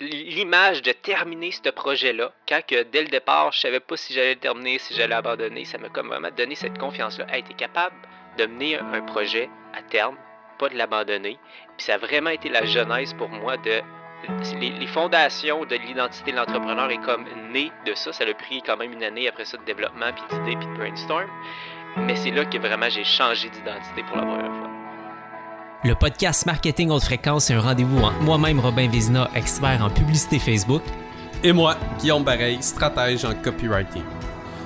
l'image de terminer ce projet-là, quand que dès le départ, je savais pas si j'allais le terminer, si j'allais abandonner, ça m'a comme vraiment donné cette confiance-là. Hey, t'es capable de mener un projet à terme, pas de l'abandonner. Puis ça a vraiment été la genèse pour moi de les, fondations de l'identité de l'entrepreneur est comme né de ça. Ça a pris quand même une année après ça de développement, puis d'idées, puis de brainstorm. Mais c'est là que vraiment j'ai changé d'identité pour la première fois. Le podcast Marketing Haute Fréquence est un rendez-vous entre moi-même, Robin Vézina, expert en publicité Facebook, et moi, Guillaume Bareil, stratège en copywriting.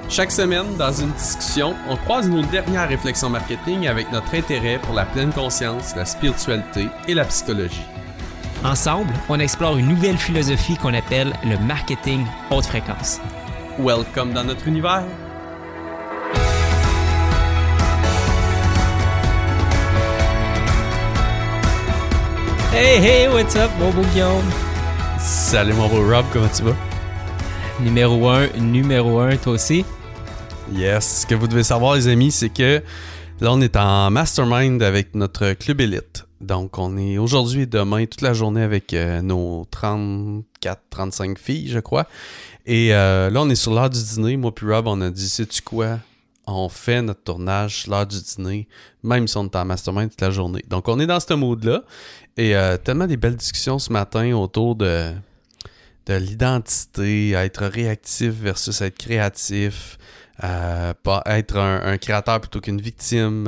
Chaque semaine, dans une discussion, on croise nos dernières réflexions marketing avec notre intérêt pour la pleine conscience, la spiritualité et la psychologie. Ensemble, on explore une nouvelle philosophie qu'on appelle le marketing haute fréquence. Welcome dans notre univers. Hey, hey, what's up, mon beau Guillaume? Salut, mon beau Rob, comment tu vas? Numéro 1, numéro 1, toi aussi? Yes. Ce que vous devez savoir, les amis, c'est que là, on est en mastermind avec notre club élite. Donc, on est aujourd'hui et demain toute la journée avec euh, nos 34-35 filles, je crois. Et euh, là, on est sur l'heure du dîner. Moi puis Rob, on a dit, sais-tu quoi? On fait notre tournage l'heure du dîner, même si on est en mastermind toute la journée. Donc, on est dans ce mode-là. Et euh, tellement des belles discussions ce matin autour de, de l'identité, être réactif versus être créatif, pas être un, créateur plutôt qu'une victime.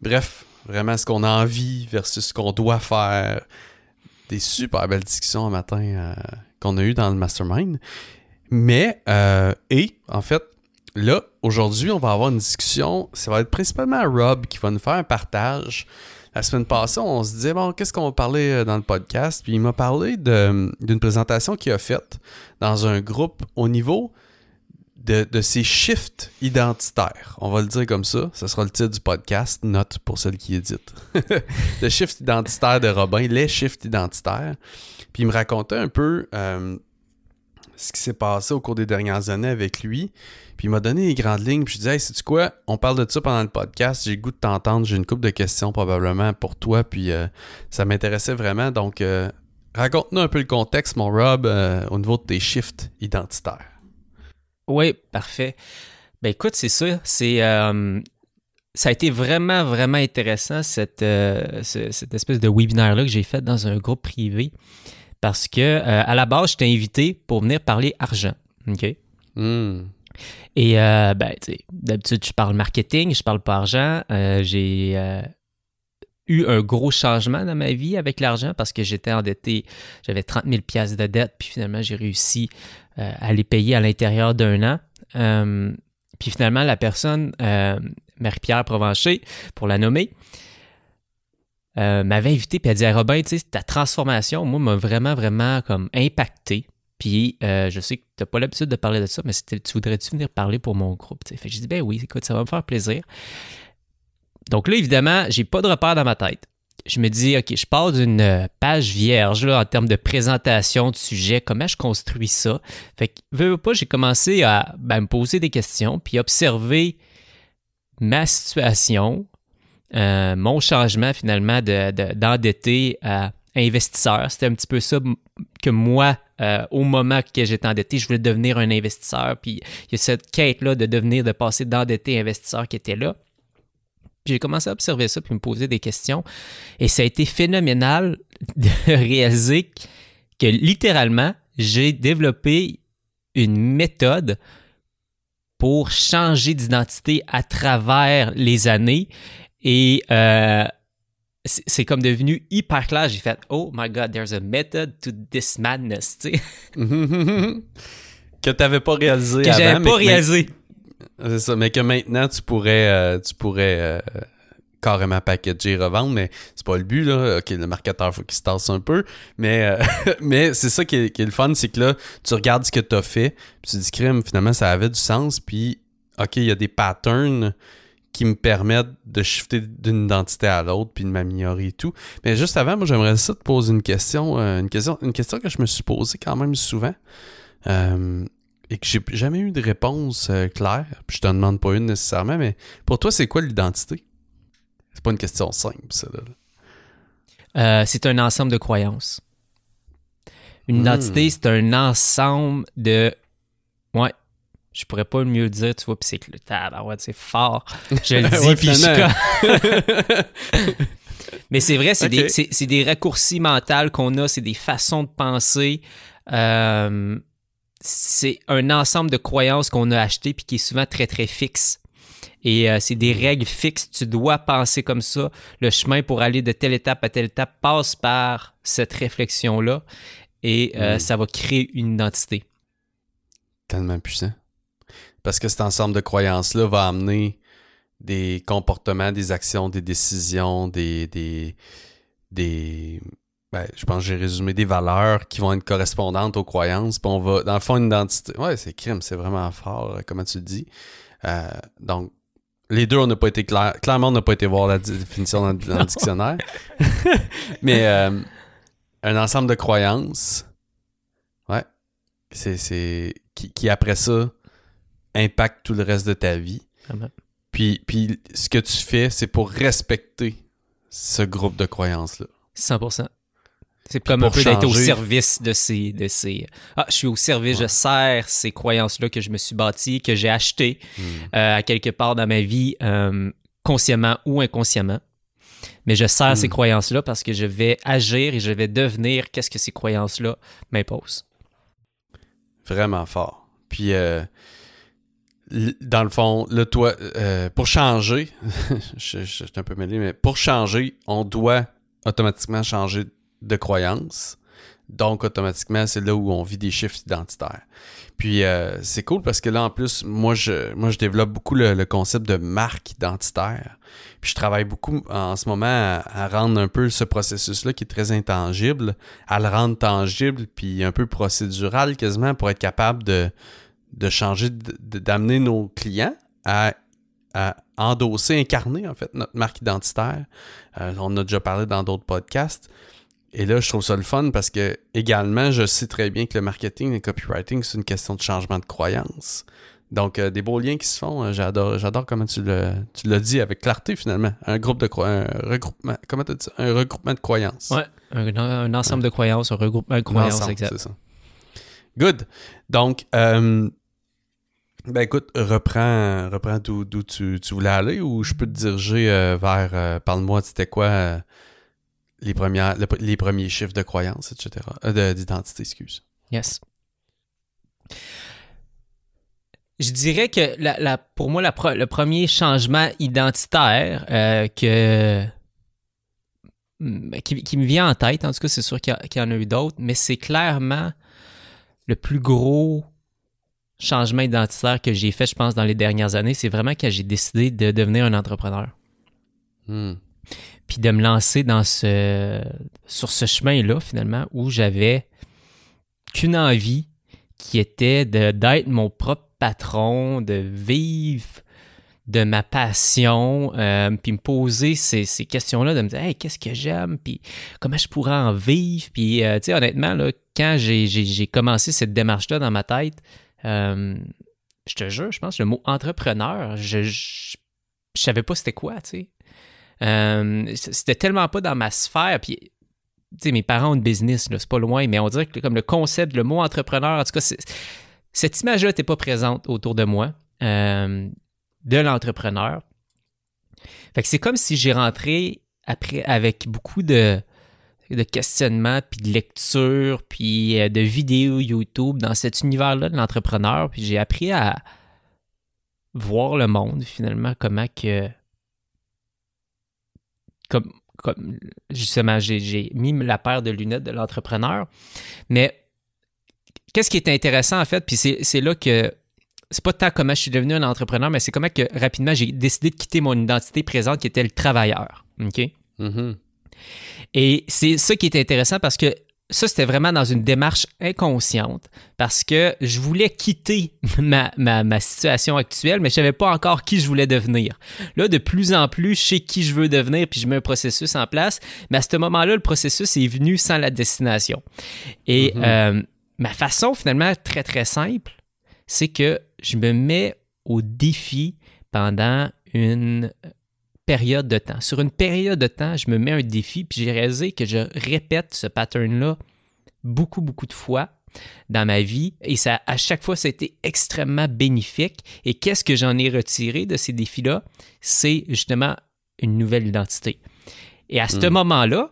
bref, Vraiment ce qu'on a envie versus ce qu'on doit faire. Des super belles discussions un matin euh, qu'on a eues dans le mastermind. Mais, euh, et en fait, là, aujourd'hui, on va avoir une discussion. Ça va être principalement Rob qui va nous faire un partage. La semaine passée, on se disait, bon, qu'est-ce qu'on va parler euh, dans le podcast? Puis il m'a parlé d'une présentation qu'il a faite dans un groupe au niveau de, ces shifts identitaires. On va le dire comme ça. Ce sera le titre du podcast. Note pour celle qui édite. le shift identitaire de Robin, les shifts identitaires. Puis il me racontait un peu euh, ce qui s'est passé au cours des dernières années avec lui. Puis il m'a donné les grandes lignes. Puis je disais, hey, sais-tu quoi? On parle de ça pendant le podcast. J'ai le goût de t'entendre. J'ai une couple de questions probablement pour toi. Puis euh, ça m'intéressait vraiment. Donc, euh, raconte-nous un peu le contexte, mon Rob, au niveau de tes shifts identitaires. Oui, parfait. Ben écoute, c'est ça. C'est euh, ça a été vraiment, vraiment intéressant, cette, euh, cette espèce de webinaire-là que j'ai fait dans un groupe privé. Parce que euh, à la base, je t'ai invité pour venir parler argent. OK? Hmm. Et ben, d'habitude, je parle marketing, je parle pas argent. j'ai eu un gros changement dans ma vie avec l'argent parce que j'étais endetté, j'avais 30 000 pièces de dette, puis finalement j'ai réussi euh, à les payer à l'intérieur d'un an. Euh, puis finalement la personne, euh, Marie-Pierre Provencher, pour la nommer, m'avait invité puis elle dit Robin, tu sais, ta transformation, moi, m'a vraiment, vraiment comme impacté. Puis je sais que tu n'as pas l'habitude de parler de ça, mais tu voudrais-tu venir parler pour mon groupe? Fait j'ai dit ben oui, écoute, ça va me faire plaisir. Donc là, évidemment, j'ai pas de repère dans ma tête. Je me dis, OK, je pars d'une euh, page vierge là, en termes de présentation de sujet, comment je construis ça? Fait que, veux, pas, j'ai commencé à ben, me poser des questions, puis observer ma situation, euh, mon changement finalement d'endetté de, à investisseur. C'était un petit peu ça que moi, euh, au moment que j'étais endetté, je voulais devenir un investisseur. Puis il y a cette quête-là de devenir, de passer d'endetté investisseur qui était là j'ai commencé à observer ça puis me poser des questions. Et ça a été phénoménal de réaliser que littéralement, j'ai développé une méthode pour changer d'identité à travers les années. Et euh, c'est comme devenu hyper clair. J'ai fait Oh my God, there's a method to this madness. que tu n'avais pas réalisé. Que j'avais pas réalisé. C'est ça, mais que maintenant tu pourrais, euh, tu pourrais euh, carrément packager, revendre, mais c'est pas le but, là. Ok, le marketeur, faut qu'il se tasse un peu, mais, euh, mais c'est ça qui est, le fun, c'est que là, tu regardes ce que tu as fait, puis tu dis, crime, finalement, ça avait du sens, puis, ok, il y a des patterns qui me permettent de shifter d'une identité à l'autre, puis de m'améliorer et tout. Mais juste avant, moi, j'aimerais ça te poser une question, une question, une question que je me suis posée quand même souvent et que j'ai jamais eu de réponse euh, claire, puis je te demande pas une nécessairement, mais pour toi, c'est quoi l'identité? C'est pas une question simple, ça. Euh, c'est un ensemble de croyances. Une Hmm. identité, c'est un ensemble de. Ouais. Je pourrais pas mieux le dire, tu vois, puis c'est que le tabarouette, c'est fort. Je le dis, puis je Mais c'est vrai, c'est des, des raccourcis mentaux qu'on a, c'est des façons de penser. Euh, c'est un ensemble de croyances qu'on a acheté puis qui est souvent très, très fixe. Et euh, c'est des règles fixes. Tu dois penser comme ça. Le chemin pour aller de telle étape à telle étape passe par cette réflexion-là. Et euh, Mm. ça va créer une identité. Tellement puissant. Parce que cet ensemble de croyances-là va amener des comportements, des actions, des décisions, des. des, des ben, je pense que j'ai résumé des valeurs qui vont être correspondantes aux croyances. Puis on va, dans le fond, une identité. Ouais, c'est crime, c'est vraiment fort, euh, comment tu le dis. Euh, donc, les deux, on n'a pas été clair. Clairement, on n'a pas été voir la définition dans, dans le dictionnaire. Mais euh, un ensemble de croyances, ouais, c'est, c'est qui, qui après ça impacte tout le reste de ta vie. Puis, puis ce que tu fais, c'est pour respecter ce groupe de croyances-là. 100%. C'est comme un peu d'être au service de ces, de ces... Ah, je suis au service, je sers ces croyances-là que je me suis bâti, que j'ai achetées Hmm. euh, à quelque part dans ma vie, euh, consciemment ou inconsciemment. Mais je sers Mm. ces croyances-là parce que je vais agir et je vais devenir qu'est-ce que ces croyances-là m'imposent. Vraiment fort. Puis, euh, dans le fond, là, toi, euh, pour changer, je, suis un peu mêlé, mais pour changer, on doit automatiquement changer de croyance. Donc, automatiquement, c'est là où on vit des chiffres identitaires. Puis, euh, c'est cool parce que là, en plus, moi, je, moi, je développe beaucoup le, le concept de marque identitaire. Puis, je travaille beaucoup en ce moment à, à rendre un peu ce processus-là qui est très intangible, à le rendre tangible, puis un peu procédural quasiment pour être capable de, de changer, d'amener nos clients à, à endosser, incarner en fait notre marque identitaire. Euh, on a déjà parlé dans d'autres podcasts. Et là, je trouve ça le fun parce que également, je sais très bien que le marketing et le copywriting, c'est une question de changement de croyance. Donc, euh, des beaux liens qui se font. Euh, J'adore, j'adore comment tu le, tu l'as dit avec clarté finalement. Un groupe de croyances, un regroupement, comment t'as dit ça? Un regroupement de croyances. Ouais, un, un ensemble de croyances, un regroupement de croyances, exact. c'est ça. Good. Donc, euh, ben écoute, reprends, reprends d'où, tu, tu voulais aller ou je peux te diriger euh, vers, euh, parle-moi, c'était quoi les, premières, le- les premiers chiffres de croyance, etc. De- d'identité, excuse. Yes. Je dirais que la, pour moi, la le premier changement identitaire que, qui, me vient en tête, en tout cas, c'est sûr qu'il y en a eu d'autres, mais c'est clairement le plus gros changement identitaire que j'ai fait, je pense, dans les dernières années. C'est vraiment quand j'ai décidé de devenir un entrepreneur. Hmm. puis de me lancer dans ce sur ce chemin-là finalement où j'avais qu'une envie qui était de d'être mon propre patron, de vivre de ma passion, euh, puis me poser ces, questions-là, de me dire hey, qu'est-ce que j'aime, puis comment je pourrais en vivre, puis euh, tu sais honnêtement quand j'ai, commencé cette démarche-là dans ma tête, euh, je te jure, je pense le mot entrepreneur, je, je, je savais pas c'était quoi, tu sais. C'était tellement pas dans ma sphère. Puis, tu sais, mes parents ont une business, c'est pas loin, mais on dirait que comme le concept, le mot entrepreneur, en tout cas, cette image-là n'était pas présente autour de moi, de l'entrepreneur. Fait que c'est comme si j'ai rentré après avec beaucoup de, questionnements, puis de lectures, puis euh, de vidéos YouTube dans cet univers-là de l'entrepreneur, puis j'ai appris à voir le monde, finalement, comment que comme, comme justement, j'ai, mis la paire de lunettes de l'entrepreneur. Mais qu'est-ce qui est intéressant, en fait, puis c'est là que c'est pas tant comment je suis devenu un entrepreneur, mais c'est comment que rapidement j'ai décidé de quitter mon identité présente qui était le travailleur. OK? Mhm. Et c'est ça qui est intéressant parce que ça, c'était vraiment dans une démarche inconsciente parce que je voulais quitter ma, ma, ma situation actuelle, mais je savais pas encore qui je voulais devenir. Là, de plus en plus, je sais qui je veux devenir, puis je mets un processus en place. Mais à ce moment-là, le processus est venu sans la destination. Et Mhm. euh, ma façon, finalement, très, très simple, c'est que je me mets au défi pendant une période de temps. Sur une période de temps, je me mets un défi, puis j'ai réalisé que je répète ce pattern-là beaucoup, beaucoup de fois dans ma vie et ça, à chaque fois, ça a été extrêmement bénéfique. Et qu'est-ce que j'en ai retiré de ces défis-là? C'est justement une nouvelle identité. Et à ce Hmm. moment-là,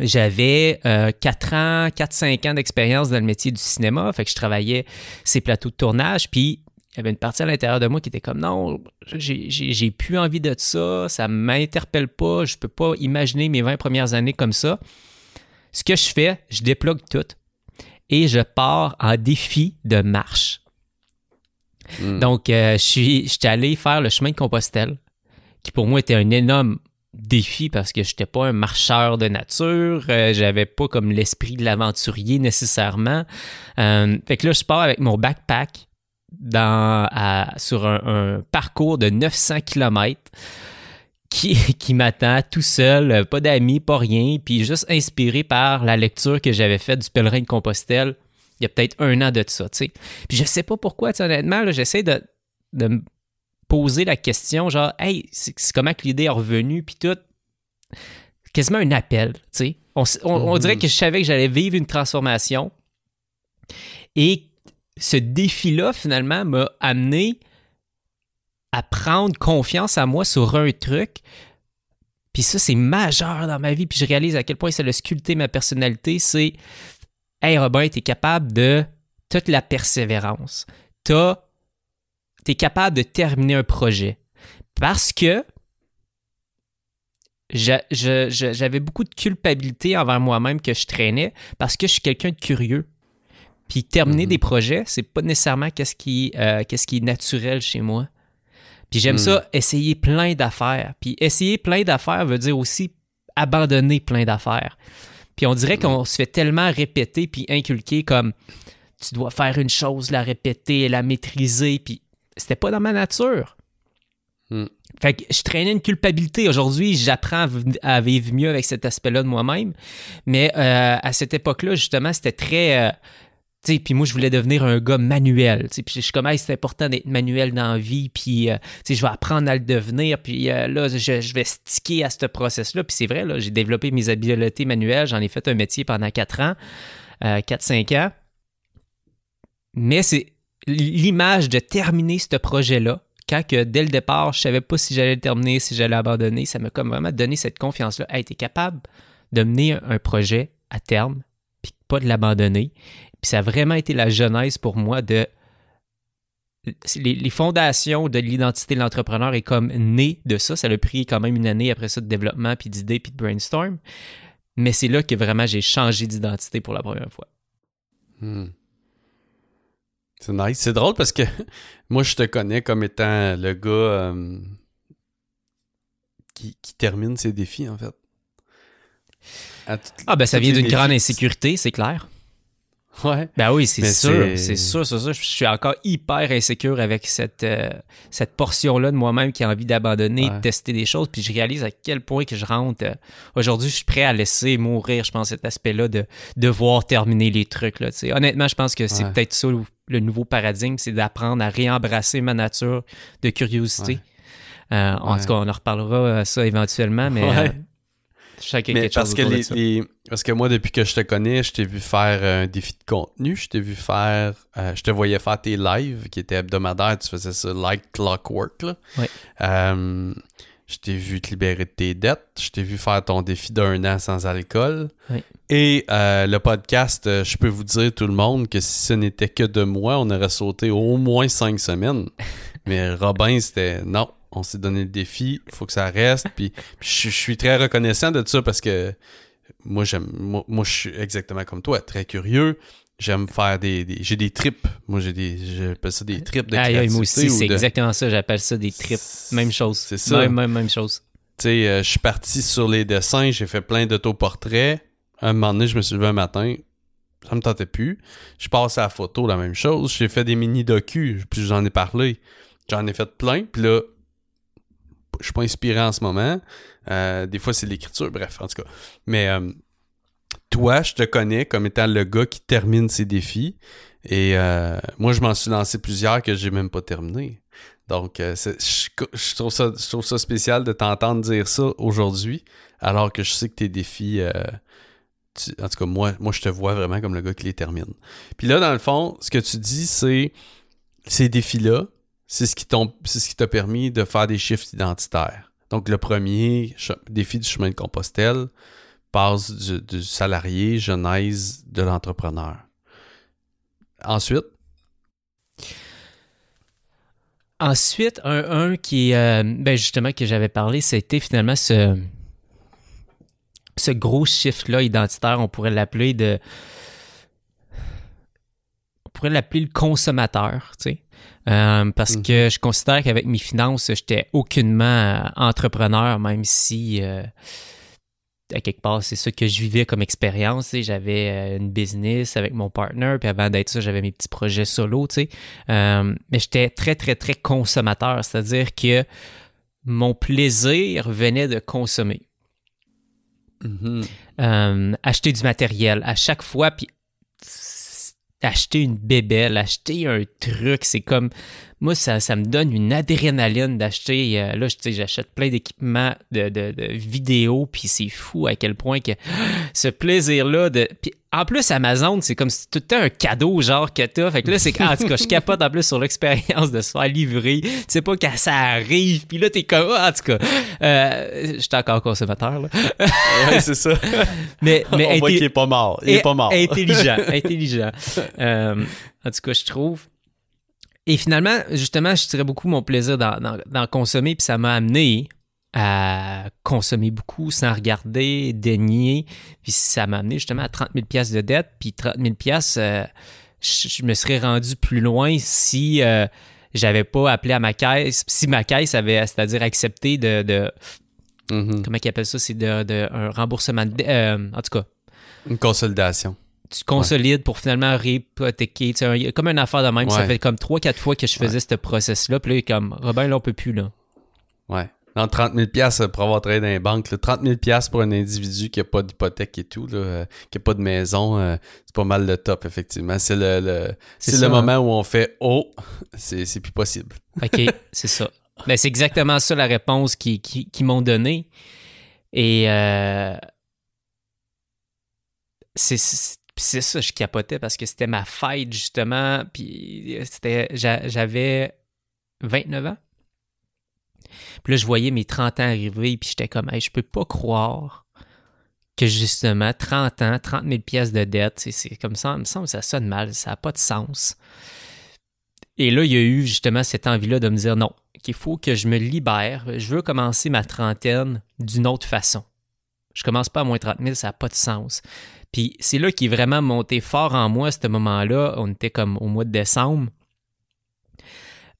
j'avais 4 ans, 4-5 ans d'expérience dans le métier du cinéma. Fait que je travaillais ces plateaux de tournage. Puis il y avait une partie à l'intérieur de moi qui était comme non, j'ai- plus envie de ça, ça m'interpelle pas, je peux pas imaginer mes 20 premières années comme ça. Ce que je fais, je déplogue tout et je pars en défi de marche. Hmm. Donc, euh, je suis j'étais allé faire le chemin de Compostelle, qui pour moi était un énorme défi parce que je n'étais pas un marcheur de nature, euh, j'avais pas comme l'esprit de l'aventurier nécessairement. Euh, fait que là, je pars avec mon backpack dans, sur un, parcours de 900 km qui, qui m'attend tout seul, pas d'amis, pas rien, puis juste inspiré par la lecture que j'avais faite du pèlerin de Compostelle il y a peut-être un an de ça, tu sais. Puis je sais pas pourquoi, honnêtement, j'essaie de, de poser la question, genre, hey, c'est comment que l'idée est revenue, puis tout. Quasiment un appel, tu sais. On, on Mhm. dirait que je savais que j'allais vivre une transformation. Et ce défi-là, finalement, m'a amené à prendre confiance en moi sur un truc. Puis ça, c'est majeur dans ma vie. Puis je réalise à quel point ça a sculpté ma personnalité. C'est Hey Robin, tu es capable de toute la persévérance. Tu es capable de terminer un projet. Parce que j'avais beaucoup de culpabilité envers moi-même que je traînais parce que je suis quelqu'un de curieux. Puis terminer Mhm. des projets, c'est pas nécessairement qu'est-ce qui, euh, qu'est-ce qui est naturel chez moi. Puis j'aime Mhm. ça, essayer plein d'affaires. Puis essayer plein d'affaires veut dire aussi abandonner plein d'affaires. Puis on dirait qu'on se fait tellement répéter puis inculquer comme tu dois faire une chose, la répéter, la maîtriser. Puis c'était pas dans ma nature. Hmm. Fait que je traînais une culpabilité. Aujourd'hui, j'apprends à vivre mieux avec cet aspect-là de moi-même. Mais euh, à cette époque-là, justement, c'était très. euh, tu sais, puis moi, je voulais devenir un gars manuel. tu sais, Puis je suis comme, Hey, c'est important d'être manuel dans la vie. Puis, euh, tu sais, je vais apprendre à le devenir. Puis là, je, je vais sticker à ce process-là. Puis c'est vrai, là, j'ai développé mes habiletés manuelles. J'en ai fait un métier pendant 4 ans, 4-5 ans. Mais c'est l'image de terminer ce projet-là, quand que dès le départ, je savais pas si j'allais le terminer, si j'allais abandonner, ça m'a comme vraiment donné cette confiance-là. Hey, t'es capable de mener un projet à terme, puis pas de l'abandonner. Puis ça a vraiment été la genèse pour moi de les, fondations de l'identité de l'entrepreneur est comme né de ça. Ça a pris quand même une année après ça de développement, puis d'idées, puis de brainstorm. Mais c'est là que vraiment j'ai changé d'identité pour la première fois. Hmm. C'est nice. C'est drôle parce que moi, je te connais comme étant le gars euh, qui, qui termine ses défis, en fait. À tout- Ah ben ça vient d'une grande insécurité, c'est clair. Ouais. Ben oui, c'est sûr, c'est- sûr, c'est sûr. Je suis encore hyper insécure avec cette, euh, cette portion-là de moi-même qui a envie d'abandonner, de tester des choses. Puis je réalise à quel point que je rentre. euh, Aujourd'hui, je suis prêt à laisser mourir, je pense, cet aspect-là de devoir terminer les trucs. Là. Honnêtement, je pense que c'est Ouais. peut-être ça le, nouveau paradigme, c'est d'apprendre à réembrasser ma nature de curiosité. Ouais. Euh, En Ouais. tout cas, on en reparlera euh, ça éventuellement, mais Ouais. euh, chacun Mais quelque parce chose que, les, les- parce que moi, depuis que je te connais, je t'ai vu faire un défi de contenu. Je t'ai vu faire. euh, je te voyais faire tes lives qui étaient hebdomadaires. Tu faisais ça like clockwork. Là. Je t'ai vu te libérer de tes dettes. Je t'ai vu faire ton défi d'un an sans alcool. Et euh, le podcast, euh, je peux vous dire, tout le monde, que si ce n'était que de moi, on aurait sauté au moins cinq semaines. Mais Robin, c'était non. On s'est donné le défi, il faut que ça reste. Puis, je, je suis très reconnaissant de ça parce que moi, j'aime. Moi, moi, je suis exactement comme toi, très curieux. J'aime faire des. des- j'ai des trips. Moi, j'ai des. J'appelle ça des trips de Aïe, aïe, moi aussi, c'est de- exactement ça. J'appelle ça des trips. Même chose. C'est ça. Même, même, même chose. Tu sais, euh, je suis parti sur les dessins, j'ai fait plein d'autoportraits. Un moment donné, je me suis levé un matin, ça me tentait plus. Je passe à la photo, la même chose. J'ai fait des mini-docus, puis j'en ai parlé. J'en ai fait plein, puis là, je suis pas inspiré en ce moment. Euh, des fois, c'est l'écriture, bref, en tout cas. Mais euh, toi, je te connais comme étant le gars qui termine ses défis. Et euh, moi, je m'en suis lancé plusieurs que j'ai même pas terminé. Donc, je trouve ça, je trouve ça spécial de t'entendre dire ça aujourd'hui, alors que je sais que tes défis, en tout cas, moi, moi, je te vois vraiment comme le gars qui les termine. Puis là, dans le fond, ce que tu dis, c'est ces défis-là, c'est ce qui t'a permis de faire des chiffres identitaires. Donc, le premier défi du chemin de Compostelle passe du, salarié, genèse de l'entrepreneur. Ensuite? Ensuite, un, qui, euh, ben justement, que j'avais parlé, c'était finalement ce, ce gros chiffre-là identitaire, on pourrait l'appeler de. On pourrait l'appeler le consommateur, tu sais. Euh, parce mhm. que je considère qu'avec mes finances, j'étais aucunement euh, entrepreneur, même si euh, à quelque part, c'est ça que je vivais comme expérience. J'avais une business avec mon partner, puis avant d'être ça, j'avais mes petits projets solo. tu sais. mais j'étais très, très, très consommateur, c'est-à-dire que mon plaisir venait de consommer. Mhm. acheter du matériel à chaque fois, puis acheter une bébelle, acheter un truc, c'est comme moi ça, ça me donne une adrénaline d'acheter euh, là j'achète plein d'équipements de, de, puis c'est fou à quel point que ce plaisir là de en plus, Amazon, c'est comme si tout un cadeau, genre, que t'as. Fait que là, c'est en tout cas, je capote en plus sur l'expérience de se faire livrer. Tu sais pas quand ça arrive. Puis là, t'es comme, ah, en tout cas, euh, j'étais encore consommateur, là. ouais, c'est ça. mais, mais On voit qu'il est pas mort. Il est pas mort. Intelligent, intelligent. Euh, en tout cas, je trouve. Et finalement, justement, je tirais beaucoup mon plaisir d'en consommer, puis ça m'a amené à consommer beaucoup sans regarder, dénier. Puis ça m'a amené justement à 30 000 pièces de dette. Puis 30 000 pièces, je, me serais rendu plus loin si euh, j'avais pas appelé à ma caisse, si ma caisse avait, c'est-à-dire accepté de, de mm-hmm. comment ils appellent ça, c'est de, un remboursement, de, euh, en tout cas. Une consolidation. Tu consolides pour finalement réhypothéquer. Comme une affaire de même. Ça fait comme 3-4 fois que je faisais ce process-là. Puis là, comme, Robin, là, on peut plus, là. Ouais. Non, 30 000 pour avoir travaillé dans les banques. 30 000 pour un individu qui n'a pas d'hypothèque et tout, euh, qui n'a pas de maison, euh, c'est pas mal le top, effectivement. C'est le, le moment où on fait « Oh, c'est plus possible. » OK, c'est ça. Ben, c'est exactement ça la réponse qu'ils qui, qui, m'ont donnée. Et euh, c'est ça, je capotais parce que c'était ma fête, justement. Puis j'avais 29 ans. Puis là, je voyais mes 30 ans arriver, puis j'étais comme, hey, je peux pas croire que justement, 30 ans, 30 000 pièces de dette, c'est comme ça, il me semble que ça sonne mal, ça n'a pas de sens. Et là, il y a eu justement cette envie-là de me dire non, qu'il faut que je me libère, je veux commencer ma trentaine d'une autre façon. Je commence pas à moins 30 000, ça n'a pas de sens. Puis c'est là qui est vraiment monté fort en moi à ce moment-là. On était comme au mois de décembre.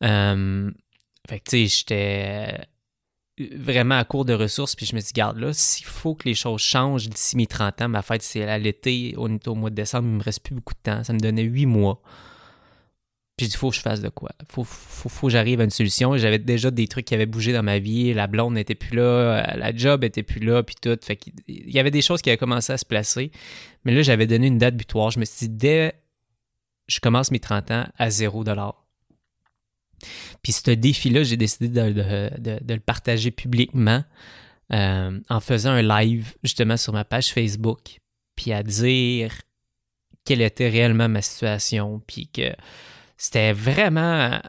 Euh, fait que, tu sais, j'étais euh, vraiment à court de ressources, puis je me dis, garde là, s'il faut que les choses changent d'ici mes 30 ans, ma fête, c'est à l'été, on est au mois de décembre, il me reste plus beaucoup de temps, ça me donnait 8 mois. Puis il faut que je fasse de quoi. Faut, faut, faut que j'arrive à une solution. J'avais déjà des trucs qui avaient bougé dans ma vie. La blonde n'était plus là, la job n'était plus là, puis tout. Fait qu'il y avait des choses qui avaient commencé à se placer. Mais là, j'avais donné une date butoir. Je me suis dit, dès je commence mes 30 ans à 0 puis ce défi-là, j'ai décidé de, le partager publiquement euh, en faisant un live justement sur ma page Facebook, puis à dire quelle était réellement ma situation, puis que c'était vraiment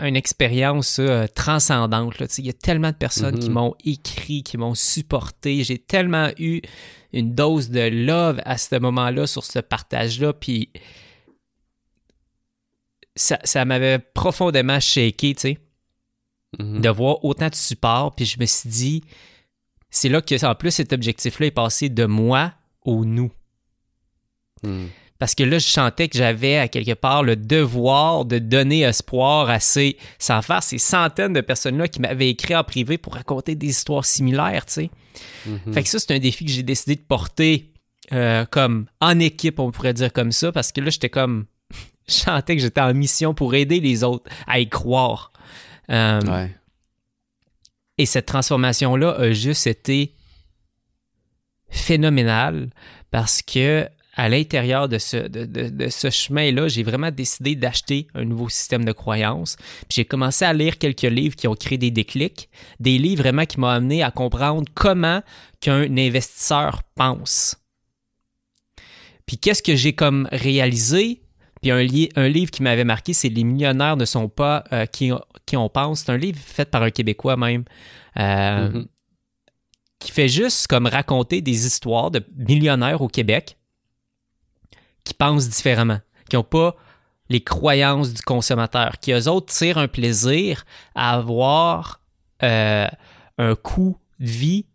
une expérience euh, transcendante. Il y a tellement de personnes qui mm-hmm. m'ont écrit, qui m'ont supporté. J'ai tellement eu une dose de love à ce moment-là sur ce partage-là. Puis ça, m'avait profondément shaké, tu sais, mhm. de voir autant de support. Puis je me suis dit, c'est là que, en plus, cet objectif-là est passé de moi au nous. Hmm. Parce que là, je sentais que j'avais à quelque part le devoir de donner espoir à ces, sans faire ces centaines de personnes-là qui m'avaient écrit en privé pour raconter des histoires similaires, tu sais. Mhm. Fait que ça, c'est un défi que j'ai décidé de porter euh, comme en équipe, on pourrait dire comme ça, parce que là, j'étais comme, je sentais que j'étais en mission pour aider les autres à y croire. Euh, et cette transformation-là a juste été phénoménale parce que à l'intérieur de ce, de, ce chemin-là, j'ai vraiment décidé d'acheter un nouveau système de croyance. J'ai commencé à lire quelques livres qui ont créé des déclics, des livres vraiment qui m'ont amené à comprendre comment qu'un investisseur pense. Puis qu'est-ce que j'ai comme réalisé? Puis un, un livre qui m'avait marqué, c'est Les millionnaires ne sont pas euh, qui, qui on pense. C'est un livre fait par un Québécois même. Euh, Mhm. qui fait juste comme raconter des histoires de millionnaires au Québec qui pensent différemment, qui n'ont pas les croyances du consommateur, qui eux autres tirent un plaisir à avoir euh, un coût de vie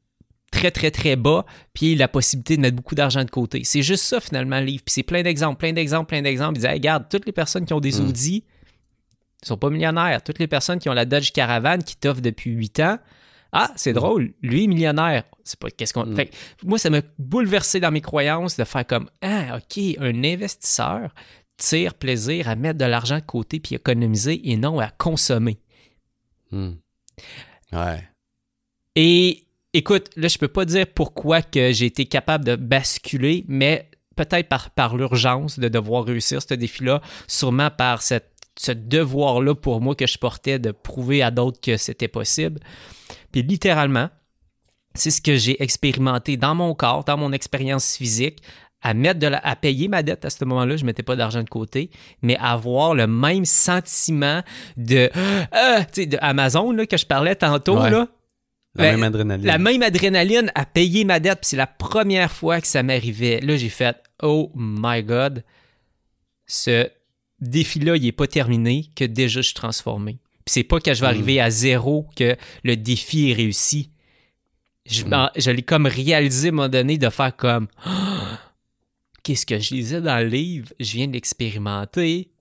très, très, très bas, puis la possibilité de mettre beaucoup d'argent de côté. C'est juste ça, finalement, le livre. Puis c'est plein d'exemples, plein d'exemples, plein d'exemples. Ils disent, Hey, regarde, toutes les personnes qui ont des Mm. Audi ne sont pas millionnaires. Toutes les personnes qui ont la Dodge Caravan qui t'offre depuis 8 ans, ah, c'est drôle, lui millionnaire. C'est pas qu'est-ce qu'on. Mm. Fait moi, ça m'a bouleversé dans mes croyances de faire comme Ah, OK, un investisseur tire plaisir à mettre de l'argent de côté puis économiser et non à consommer. Hmm. Ouais. Et écoute, là, je peux pas dire pourquoi que j'ai été capable de basculer, mais peut-être par, par l'urgence de devoir réussir ce défi-là, sûrement par cette, ce devoir-là pour moi que je portais de prouver à d'autres que c'était possible. Puis littéralement, c'est ce que j'ai expérimenté dans mon corps, dans mon expérience physique, à mettre de la, à payer ma dette à ce moment-là, je mettais pas d'argent de côté, mais avoir le même sentiment de, euh, tu sais, de Amazon là, que je parlais tantôt Ouais. là, La Ben, même adrénaline. la même adrénaline à payer ma dette, puis c'est la première fois que ça m'arrivait. Là, j'ai fait Oh my God, ce défi-là, il n'est pas terminé, que déjà je suis transformé. Puis c'est pas que je vais Mm. arriver à zéro que le défi est réussi. Je, Mm. m'en- je l'ai comme réalisé à un moment donné de faire comme Ah, Qu'est-ce que je lisais dans le livre? Je viens de l'expérimenter.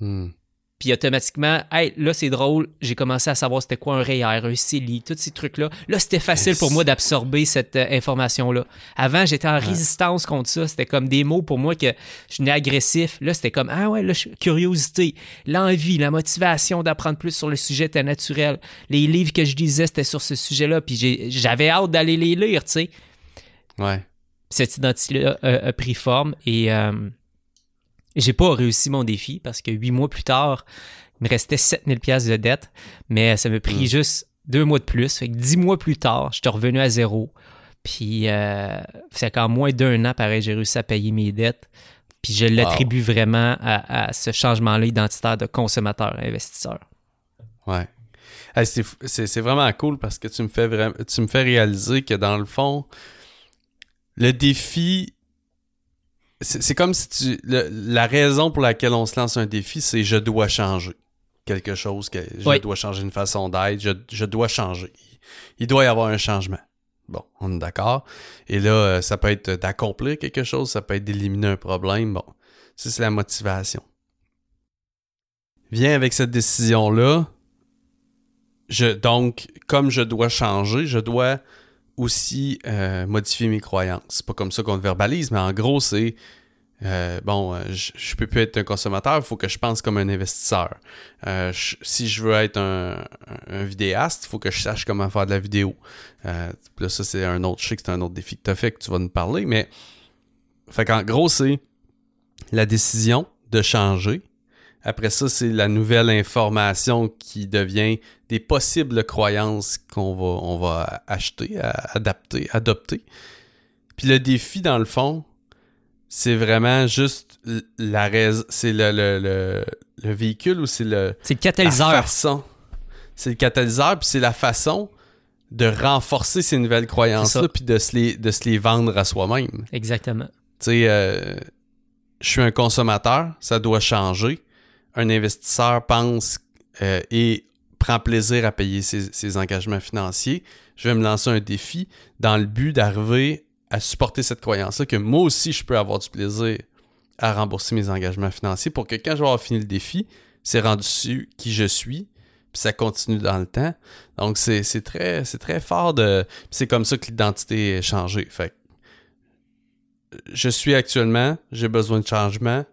Hmm. Puis automatiquement, hey, là c'est drôle, j'ai commencé à savoir c'était quoi un REER, un CELI, tous ces trucs-là. Là, c'était facile pour moi d'absorber cette euh, information-là. Avant, j'étais en résistance contre ça. C'était comme des mots pour moi que je venais agressif. Là, c'était comme, ah ouais, là, curiosité, l'envie, la motivation d'apprendre plus sur le sujet était naturel. Les livres que je lisais, c'était sur ce sujet-là. Puis j'avais hâte d'aller les lire, tu sais. Ouais. Cette identité-là a, a pris forme et euh, j'ai pas réussi mon défi parce que huit mois plus tard, il me restait 7000 pièces de dette, mais ça m'a pris Mm. juste deux mois de plus. Fait que dix mois plus tard, j'étais revenu à zéro. Puis, euh, c'est qu'en moins d'un an, pareil, j'ai réussi à payer mes dettes. Puis, je l'attribue vraiment à, à ce changement-là identitaire de consommateur à investisseur. Ouais. Hey, c'est, vraiment cool parce que tu me fais vraiment, tu me fais réaliser que dans le fond, le défi, c'est, comme si tu, le- la raison pour laquelle on se lance un défi, c'est je dois changer quelque chose, que je Oui. dois changer une façon d'être, je, je dois changer. Il doit y avoir un changement. Bon, on est d'accord. Et là, euh, ça peut être d'accomplir quelque chose, ça peut être d'éliminer un problème. Bon, ça c'est la motivation. Viens avec cette décision-là, je, donc, comme je dois changer, je dois aussi euh, modifier mes croyances. C'est pas comme ça qu'on le verbalise, mais en gros, c'est euh, bon, euh, je, je peux plus être un consommateur, il faut que je pense comme un investisseur. Si je veux être un, vidéaste, il faut que je sache comment faire de la vidéo. Là, ça, c'est un autre, je c'est un autre défi que tu as fait, que tu vas nous parler, mais fait qu'en gros, c'est la décision de changer. Après ça, c'est la nouvelle information qui devient des possibles croyances qu'on va, on va acheter, à- adapter, adopter. Puis le défi, dans le fond, c'est vraiment juste la raison. C'est le, le, le, le véhicule ou c'est le. C'est le catalyseur. C'est le catalyseur, puis c'est la façon de renforcer ces nouvelles croyances-là, puis de se les, de se les vendre à soi-même. Exactement. Tu sais, euh, je suis un consommateur, ça doit changer. Un investisseur pense euh, et prend plaisir à payer ses, engagements financiers. Je vais me lancer un défi dans le but d'arriver à supporter cette croyance-là que moi aussi, je peux avoir du plaisir à rembourser mes engagements financiers pour que quand je vais avoir fini le défi, c'est rendu qui je suis, puis ça continue dans le temps. Donc, c'est très, très fort de... C'est comme ça que l'identité est changée. Fait je suis actuellement, j'ai besoin de changement.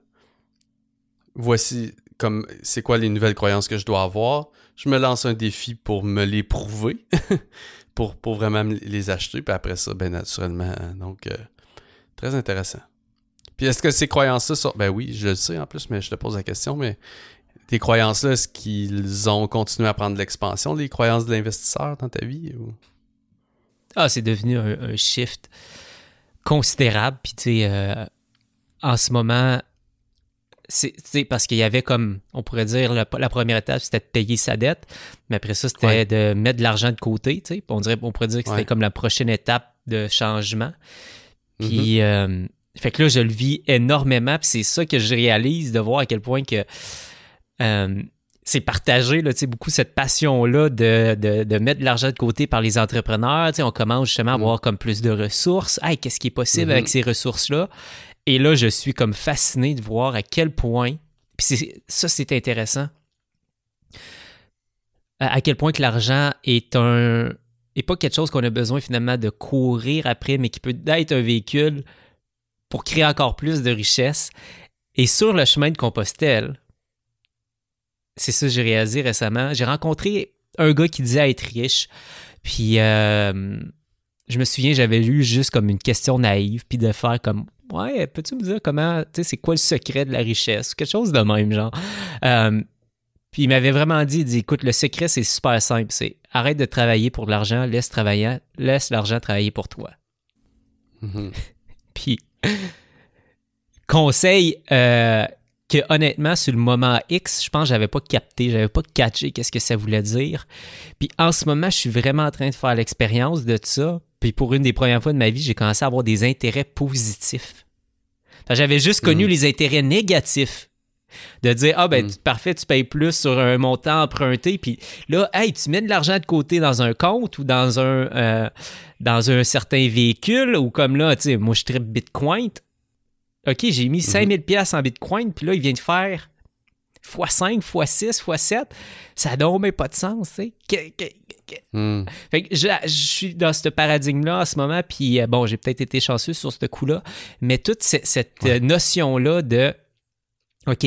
Voici comme c'est quoi les nouvelles croyances que je dois avoir? Je me lance un défi pour me les prouver, pour, pour vraiment me les acheter, puis après ça, ben naturellement. Donc, euh, très intéressant. Puis est-ce que ces croyances-là sont. Ben oui, je le sais en plus, mais je te pose la question, mais tes croyances-là, est-ce qu'ils ont continué à prendre l'expansion, les croyances de l'investisseur dans ta vie? Ah, c'est devenu un, un shift considérable. Puis, tu sais, euh, en ce moment, c'est parce qu'il y avait comme, on pourrait dire, la, première étape, c'était de payer sa dette, mais après ça, c'était de mettre de l'argent de côté. On, dirait, on pourrait dire que c'était comme la prochaine étape de changement. Puis, mm-hmm. euh, fait que là, je le vis énormément, puis c'est ça que je réalise de voir à quel point que euh, c'est partagé, là, beaucoup cette passion-là de, de, mettre de l'argent de côté par les entrepreneurs. On commence justement à mm. avoir comme plus de ressources. Hey, qu'est-ce qui est possible avec mm-hmm. ces ressources-là? Et là, je suis comme fasciné de voir à quel point, puis ça, c'est intéressant, à quel point que l'argent est un et pas quelque chose qu'on a besoin finalement de courir après, mais qui peut être un véhicule pour créer encore plus de richesse. Et sur le chemin de Compostelle, c'est ça que j'ai réalisé récemment, j'ai rencontré un gars qui disait être riche. Puis euh, je me souviens, j'avais lu juste comme une question naïve, puis de faire comme Ouais, peux-tu me dire comment, tu sais, c'est quoi le secret de la richesse? Quelque chose de même, genre. Euh, puis il m'avait vraiment dit, il dit, écoute, le secret, c'est super simple. C'est arrête de travailler pour de l'argent, laisse travailler, laisse l'argent travailler pour toi. Mm-hmm. puis, conseil euh, que honnêtement, sur le moment X, je pense que j'avais pas capté, j'avais pas catché qu'est-ce que ça voulait dire. Puis en ce moment, je suis vraiment en train de faire l'expérience de ça. Puis pour une des premières fois de ma vie, j'ai commencé à avoir des intérêts positifs. J'avais juste connu mm. les intérêts négatifs. De dire, ah ben, mm. parfait, tu payes plus sur un montant emprunté, puis là, hey, tu mets de l'argent de côté dans un compte ou dans un, euh, dans un certain véhicule, ou comme là, tu sais, moi, je tripe Bitcoin. OK, j'ai mis 5000 mm-hmm. pièces en Bitcoin, puis là, il vient de faire x5, x6, x7, ça n'a même pas de sens, tu sais. Hmm. Fait que je, suis dans ce paradigme-là en ce moment, puis euh, bon, j'ai peut-être été chanceux sur ce coup-là, mais toute cette, notion-là de, OK,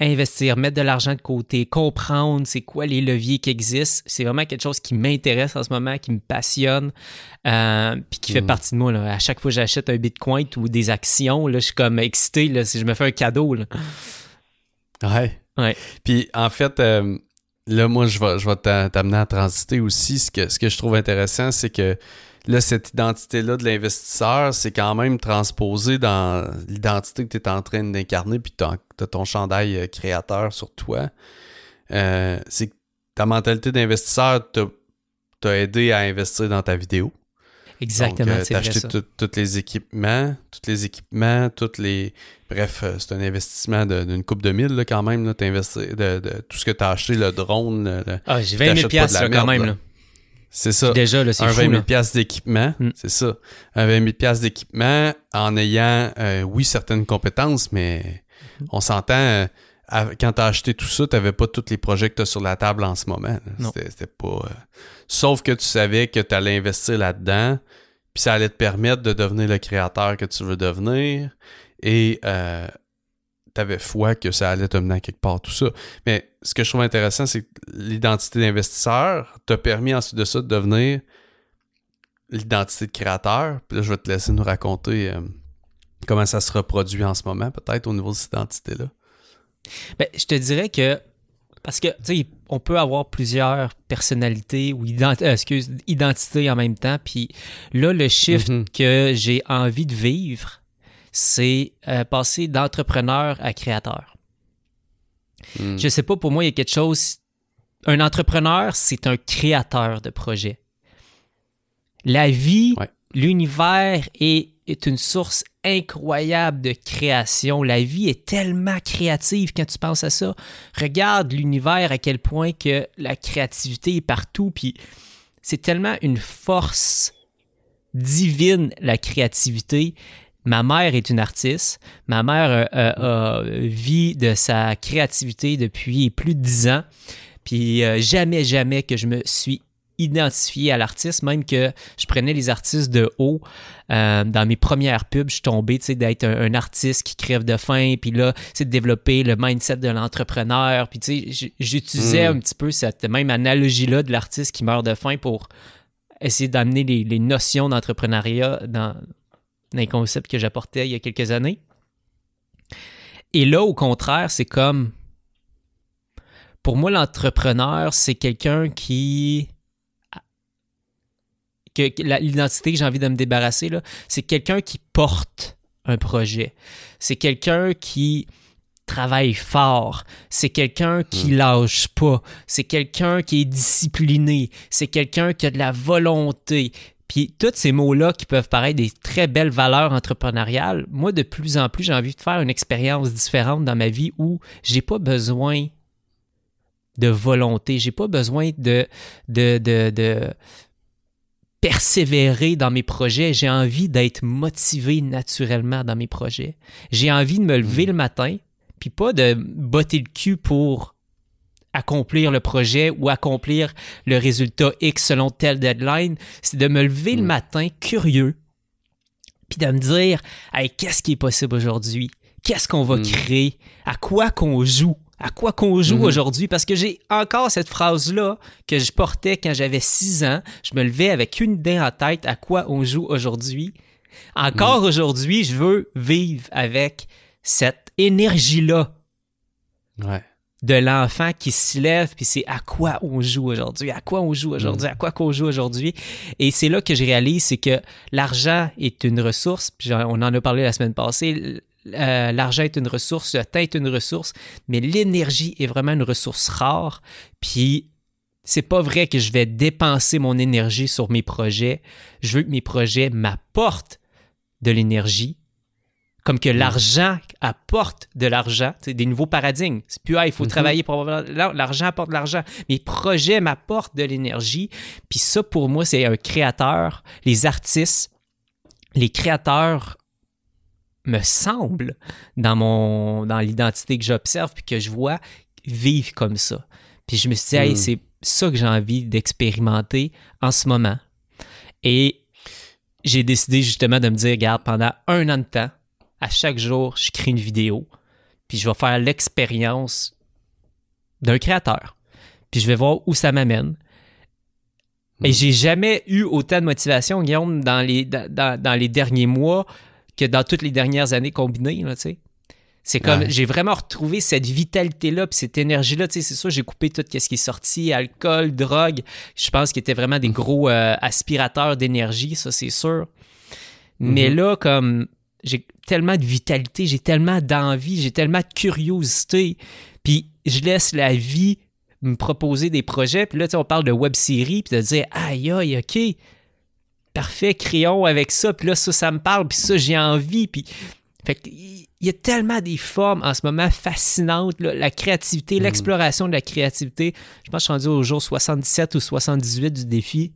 investir, mettre de l'argent de côté, comprendre c'est quoi les leviers qui existent, c'est vraiment quelque chose qui m'intéresse en ce moment, qui me passionne, euh, puis qui fait hmm. partie de moi. Là. À chaque fois que j'achète un Bitcoin ou des actions, là, je suis comme excité là, si je me fais un cadeau. Là. Ouais. Puis en fait, euh, là, moi, je vais, je vais t'amener à transiter aussi. Ce que, ce que je trouve intéressant, c'est que là, cette identité-là de l'investisseur, c'est quand même transposé dans l'identité que tu es en train d'incarner, puis tu as, ton chandail euh, créateur sur toi. Euh, c'est que ta mentalité d'investisseur t'a aidé à investir dans ta vidéo. Exactement, c'est vrai acheté tous les équipements, tous les équipements, tous les... Bref, euh, c'est un investissement d'une coupe de mille quand même, là, de, de, tout ce que tu as acheté, le drone. ah, j'ai 20 000 piastres, quand même. C'est ça. Déjà, là, c'est Un 20 000 piastres d'équipement, mm. c'est ça. Un 20 000 piastres d'équipement en ayant, euh, oui, certaines compétences, mais mm. on s'entend... Euh, quand tu as acheté tout ça, tu n'avais pas tous les projets que tu as sur la table en ce moment. C'était pas. Sauf que tu savais que tu allais investir là-dedans, puis ça allait te permettre de devenir le créateur que tu veux devenir, et euh, tu avais foi que ça allait te mener à quelque part, tout ça. Mais ce que je trouve intéressant, c'est que l'identité d'investisseur t'a permis ensuite de ça de devenir l'identité de créateur. Puis là, je vais te laisser nous raconter euh, comment ça se reproduit en ce moment, peut-être au niveau de cette identité-là. Ben, je te dirais que parce que, tu sais, on peut avoir plusieurs personnalités ou euh, identités en même temps. Puis là, le shift mm-hmm. que j'ai envie de vivre, c'est euh, passer d'entrepreneur à créateur. Mm. Je sais pas, pour moi, il y a quelque chose. Un entrepreneur, c'est un créateur de projet. La vie, l'univers est est une source incroyable de création. La vie est tellement créative quand tu penses à ça. Regarde l'univers à quel point que la créativité est partout, puis c'est tellement une force divine la créativité. Ma mère est une artiste. Ma mère euh, euh, vit de sa créativité depuis plus de dix ans. Puis euh, jamais, jamais que je me suis identifié à l'artiste, même que je prenais les artistes de haut. Euh, dans mes premières pubs, je suis tombé d'être un, artiste qui crève de faim, puis là, c'est de développer le mindset de l'entrepreneur. Puis tu sais, j'utilisais hmm. un petit peu cette même analogie-là de l'artiste qui meurt de faim pour essayer d'amener les, notions d'entrepreneuriat dans, dans les concepts que j'apportais il y a quelques années. Et là, au contraire, c'est comme pour moi, l'entrepreneur, c'est quelqu'un qui que, l'identité que j'ai envie de me débarrasser, c'est quelqu'un qui porte un projet. C'est quelqu'un qui travaille fort. C'est quelqu'un qui lâche pas. C'est quelqu'un qui est discipliné. C'est quelqu'un qui a de la volonté. Puis tous ces mots-là qui peuvent paraître des très belles valeurs entrepreneuriales, moi de plus en plus j'ai envie de faire une expérience différente dans ma vie où j'ai pas besoin de volonté, j'ai pas besoin de, de, de, de persévérer dans mes projets, j'ai envie d'être motivé naturellement dans mes projets. J'ai envie de me lever le matin, puis pas de botter le cul pour accomplir le projet ou accomplir le résultat X selon telle deadline, c'est de me lever le matin curieux, puis de me dire, hey, qu'est-ce qui est possible aujourd'hui? Qu'est-ce qu'on va Mm. créer? À quoi qu'on joue? À quoi qu'on joue Mhm. aujourd'hui? Parce que j'ai encore cette phrase-là que je portais quand j'avais 6 ans. Je me levais avec une idée en tête à quoi on joue aujourd'hui. Encore aujourd'hui, je veux vivre avec cette énergie-là Ouais. de l'enfant qui se lève, puis c'est à quoi on joue aujourd'hui, à quoi on joue aujourd'hui, à quoi qu'on joue aujourd'hui? Et c'est là que je réalise, c'est que l'argent est une ressource, puis on en a parlé la semaine passée, euh, l'argent est une ressource, le temps est une ressource, mais l'énergie est vraiment une ressource rare, puis c'est pas vrai que je vais dépenser mon énergie sur mes projets. Je veux que mes projets m'apportent de l'énergie, comme que l'argent apporte de l'argent, c'est des nouveaux paradigmes. C'est plus, ah, il faut Mhm. travailler pour avoir l'argent apporte de l'argent. Mes projets m'apportent de l'énergie. Puis ça, pour moi, c'est un créateur. Les artistes, les créateurs me semblent, dans mon dans l'identité que j'observe puis que je vois, vivent comme ça. Puis je me suis dit, hey, Mm. c'est ça que j'ai envie d'expérimenter en ce moment. Et j'ai décidé justement de me dire, regarde, pendant un an de temps, à chaque jour, je crée une vidéo, puis je vais faire l'expérience d'un créateur. Puis je vais voir où ça m'amène. Et Mm. j'ai jamais eu autant de motivation, Guillaume, dans les, dans- dans les derniers mois que dans toutes les dernières années combinées, là, tu sais. C'est comme, Ouais. j'ai vraiment retrouvé cette vitalité-là, puis cette énergie-là, tu sais, c'est sûr, j'ai coupé tout ce qui est sorti, alcool, drogue, je pense qu'ils étaient vraiment des gros euh, aspirateurs d'énergie, ça, c'est sûr. Mais Mhm. là, comme, j'ai tellement de vitalité, j'ai tellement d'envie, j'ai tellement de curiosité, puis je laisse la vie me proposer des projets, puis là, tu sais, on parle de web-série, puis de dire, aïe, aïe, OK, parfait, créons avec ça, puis là, ça, ça me parle, puis ça, j'ai envie, puis... Fait il y a tellement des formes en ce moment fascinantes, là, la créativité, l'exploration de la créativité. Je pense que je suis rendu au jour 77 ou 78 du défi.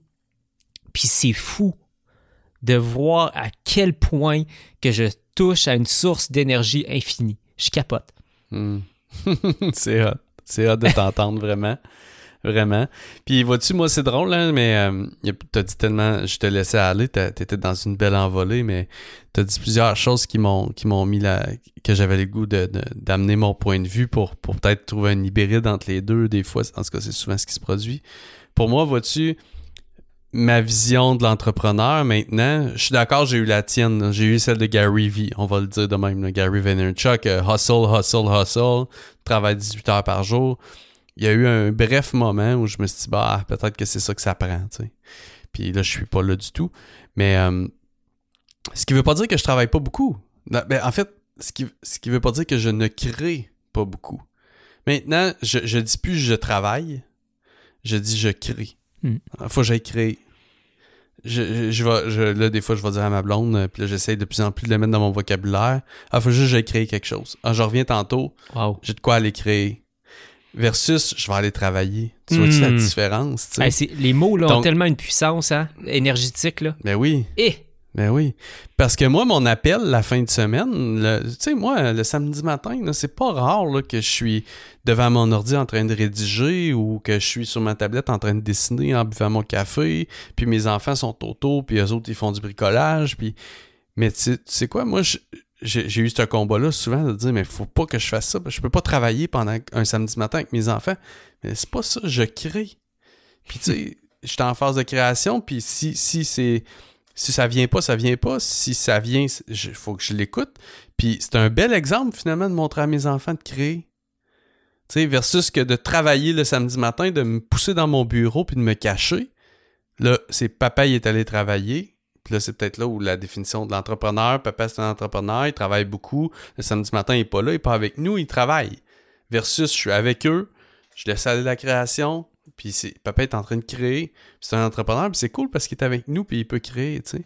Puis c'est fou de voir à quel point que je touche à une source d'énergie infinie. Je capote. Hmm. c'est hot. C'est hot de t'entendre vraiment. Vraiment. Puis vois-tu, moi c'est drôle, hein, mais euh, t'as dit tellement, je te laissais aller, t'étais dans une belle envolée, mais t'as dit plusieurs choses qui m'ont qui m'ont mis la que j'avais le goût de, d'amener mon point de vue pour, pour peut-être trouver un hybride entre les deux, des fois, en tout cas c'est souvent ce qui se produit. Pour moi, vois-tu, ma vision de l'entrepreneur maintenant, je suis d'accord, j'ai eu la tienne, là. j'ai eu celle de Gary V, on va le dire de même, là, Gary Vaynerchuk, euh, hustle, hustle, hustle, travaille 18 heures par jour. Il y a eu un bref moment où je me suis dit, bah, peut-être que c'est ça que ça prend, tu sais. Puis là, je suis pas là du tout. Mais euh, ce qui veut pas dire que je travaille pas beaucoup. Non, ben, en fait, ce qui, ce qui veut pas dire que je ne crée pas beaucoup. Maintenant, je, je dis plus je travaille, je dis je crée. Hmm. Faut que j'aille créer. Je, je, je vais, je- là, des fois, je vais dire à ma blonde, euh, puis là, j'essaie de plus en plus de le mettre dans mon vocabulaire. Ah, faut juste que j'aille créer quelque chose. Ah, je reviens tantôt, Wow. j'ai de quoi aller créer. Versus, je vais aller travailler. Tu vois-tu la Hmm. différence, tu sais? Hey, c'est- les mots là, ont tellement une puissance hein, énergétique. Là. Ben oui, Et ben oui. Parce que moi, mon appel la fin de semaine, tu sais, moi, le samedi matin, c'est pas rare là, que je suis devant mon ordi en train de rédiger ou que je suis sur ma tablette en train de dessiner en buvant mon café, puis mes enfants sont autour, puis eux autres, ils font du bricolage, puis... Mais tu sais- tu sais quoi, moi, je- j'ai eu ce combat-là souvent de dire, mais faut pas que je fasse ça, je peux pas travailler pendant un samedi matin avec mes enfants. Mais c'est pas ça, je crée. Puis tu sais, je suis en phase de création, puis si, si c'est... Si ça vient pas, ça vient pas. Si ça vient, il faut que je l'écoute. Puis c'est un bel exemple, finalement, de montrer à mes enfants de créer. Tu sais, versus que de travailler le samedi matin, de me pousser dans mon bureau puis de me cacher. Là, c'est papa, il est allé travailler. Puis là, c'est peut-être là où la définition de l'entrepreneur, papa c'est un entrepreneur, il travaille beaucoup. Le samedi matin, il n'est pas là, il n'est pas avec nous, il travaille. Versus, je suis avec eux, je laisse aller la création, puis c'est, papa est en train de créer, c'est un entrepreneur, puis c'est cool parce qu'il est avec nous, puis il peut créer, tu.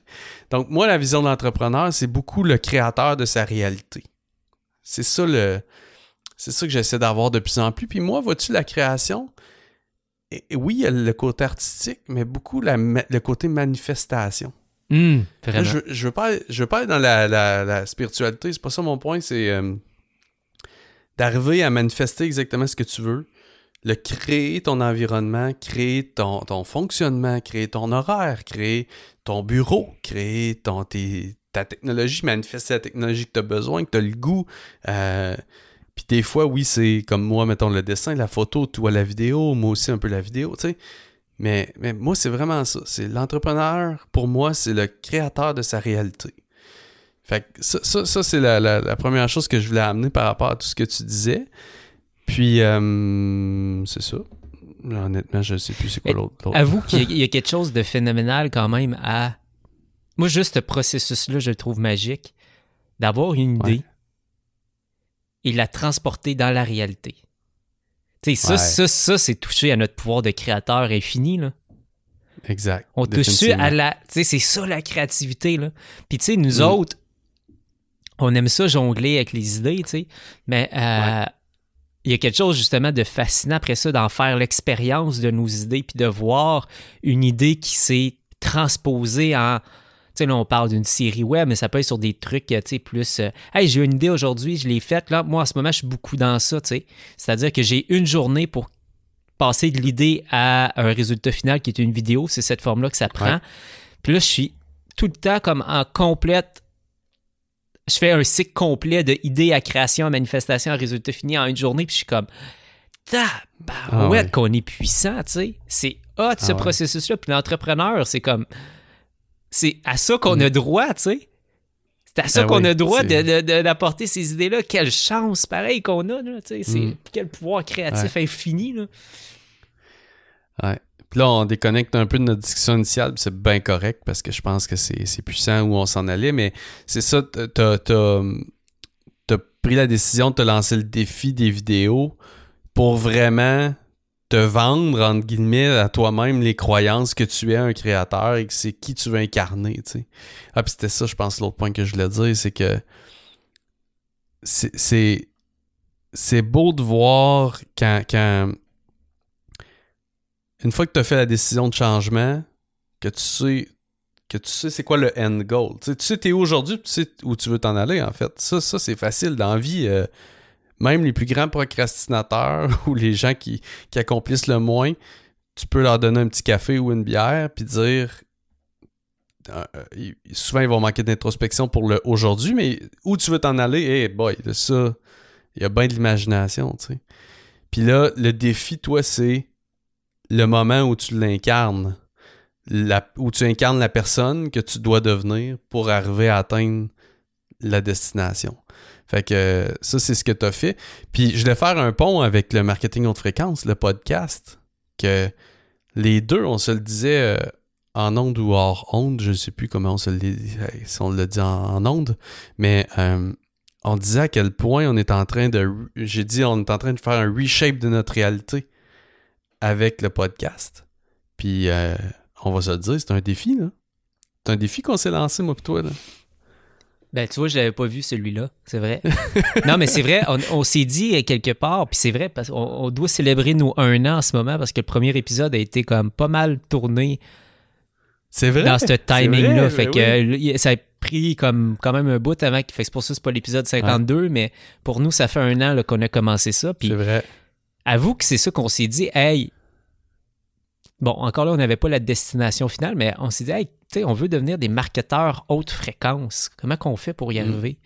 Donc, moi, la vision de l'entrepreneur, c'est beaucoup le créateur de sa réalité. C'est ça le... C'est ça que j'essaie d'avoir de plus en plus. Puis moi, vois-tu, la création, oui, il y a le côté artistique, mais beaucoup le côté manifestation. Hmm, je, je, veux pas, je veux pas aller dans la, la, spiritualité, c'est pas ça mon point, c'est euh, d'arriver à manifester exactement ce que tu veux, le créer ton environnement, créer ton, ton fonctionnement, créer ton horaire, créer ton bureau, créer ton, ta technologie, manifester la technologie que tu as besoin, que tu as le goût. Euh, puis des fois, oui, c'est comme moi, mettons le dessin, la photo, toi la vidéo, moi aussi un peu la vidéo, tu sais. Mais, mais moi, c'est vraiment ça. C'est l'entrepreneur, pour moi, c'est le créateur de sa réalité. Fait que ça, ça, c'est la, première chose que je voulais amener par rapport à tout ce que tu disais. Puis, euh, c'est ça. Honnêtement, je ne sais plus c'est quoi l'autre. Avoue qu'il y, a quelque chose de phénoménal quand même à. Moi, juste ce processus-là, je le trouve magique. D'avoir une idée, et la transporter dans la réalité. Ça, ça, ça, c'est toucher à notre pouvoir de créateur infini. Là. Exact. On touche à la. C'est ça la créativité. Là. Puis, tu sais, nous mm. autres, on aime ça jongler avec les idées, tu sais. Mais euh, il y a quelque chose justement de fascinant après ça, d'en faire l'expérience de nos idées, puis de voir une idée qui s'est transposée en tu sais, là, on parle d'une série web, mais ça peut être sur des trucs, tu sais, plus. Euh, hey, j'ai une idée aujourd'hui, je l'ai faite. Là, moi, en ce moment, je suis beaucoup dans ça, tu sais. C'est-à-dire que j'ai une journée pour passer de l'idée à un résultat final qui est une vidéo. C'est cette forme-là que ça prend. Puis là, je suis tout le temps comme en complète. Je fais un cycle complet de idée à création, à manifestation, à résultat fini en une journée. Puis je suis comme. Tabarouette, ah qu'on est puissant, tu sais. C'est hot, ce ah processus-là. Puis l'entrepreneur, c'est comme c'est à ça qu'on a droit, tu sais. C'est à ça ben qu'on a droit d'apporter ces idées-là. Quelle chance, pareil, qu'on a, là, tu sais. Mm. quel pouvoir créatif infini, là. Ouais. Puis là, on déconnecte un peu de notre discussion initiale, c'est bien correct parce que je pense que c'est puissant où on s'en allait, mais c'est ça, t'as as, pris la décision de te lancer le défi des vidéos pour vraiment te vendre, entre guillemets, à toi-même les croyances que tu es un créateur et que c'est qui tu veux incarner, tu sais. Ah, puis c'était ça, je pense, l'autre point que je voulais dire, c'est que c'est c'est beau de voir quand, quand une fois que tu as fait la décision de changement, que tu sais que tu sais c'est quoi le end goal. Tu sais, tu sais t'es où aujourd'hui, tu sais où tu veux t'en aller, en fait. Ça, ça c'est facile dans la vie. Euh, même les plus grands procrastinateurs ou les gens qui, accomplissent le moins, tu peux leur donner un petit café ou une bière puis dire euh, euh, souvent ils vont manquer d'introspection pour le aujourd'hui, mais où tu veux t'en aller, hey boy, ça, il y a bien de l'imagination, tu sais. Puis là, le défi, toi, c'est le moment où tu l'incarnes, où tu incarnes la personne que tu dois devenir pour arriver à atteindre la destination. Fait que ça, c'est ce que tu as fait. Puis je vais faire un pont avec le marketing haute fréquence, le podcast, que les deux, on se le disait euh, en onde ou hors onde, je ne sais plus comment on se le dit, si on le dit en, onde, mais euh, on disait à quel point on est en train de, j'ai dit, on est en train de faire un reshape de notre réalité avec le podcast. Puis euh, on va se le dire, c'est un défi, là. C'est un défi qu'on s'est lancé, moi et toi, là. Ben, tu vois, je l'avais pas vu celui-là, c'est vrai. non, mais c'est vrai, on, s'est dit quelque part, puis c'est vrai, parce qu'on doit célébrer nos un an en ce moment, parce que le premier épisode a été comme pas mal tourné. C'est vrai? Dans ce timing-là. Fait que ça a pris comme quand même un bout avant. Fait que c'est pour ça que c'est pas l'épisode 52, mais pour nous, ça fait un an qu'on a commencé ça. C'est vrai. Avoue que c'est ça qu'on s'est dit, hey, Bon, encore là, on n'avait pas la destination finale, mais on s'est dit, hey, on veut devenir des marketeurs haute fréquence. Comment qu'on fait pour y mm. arriver?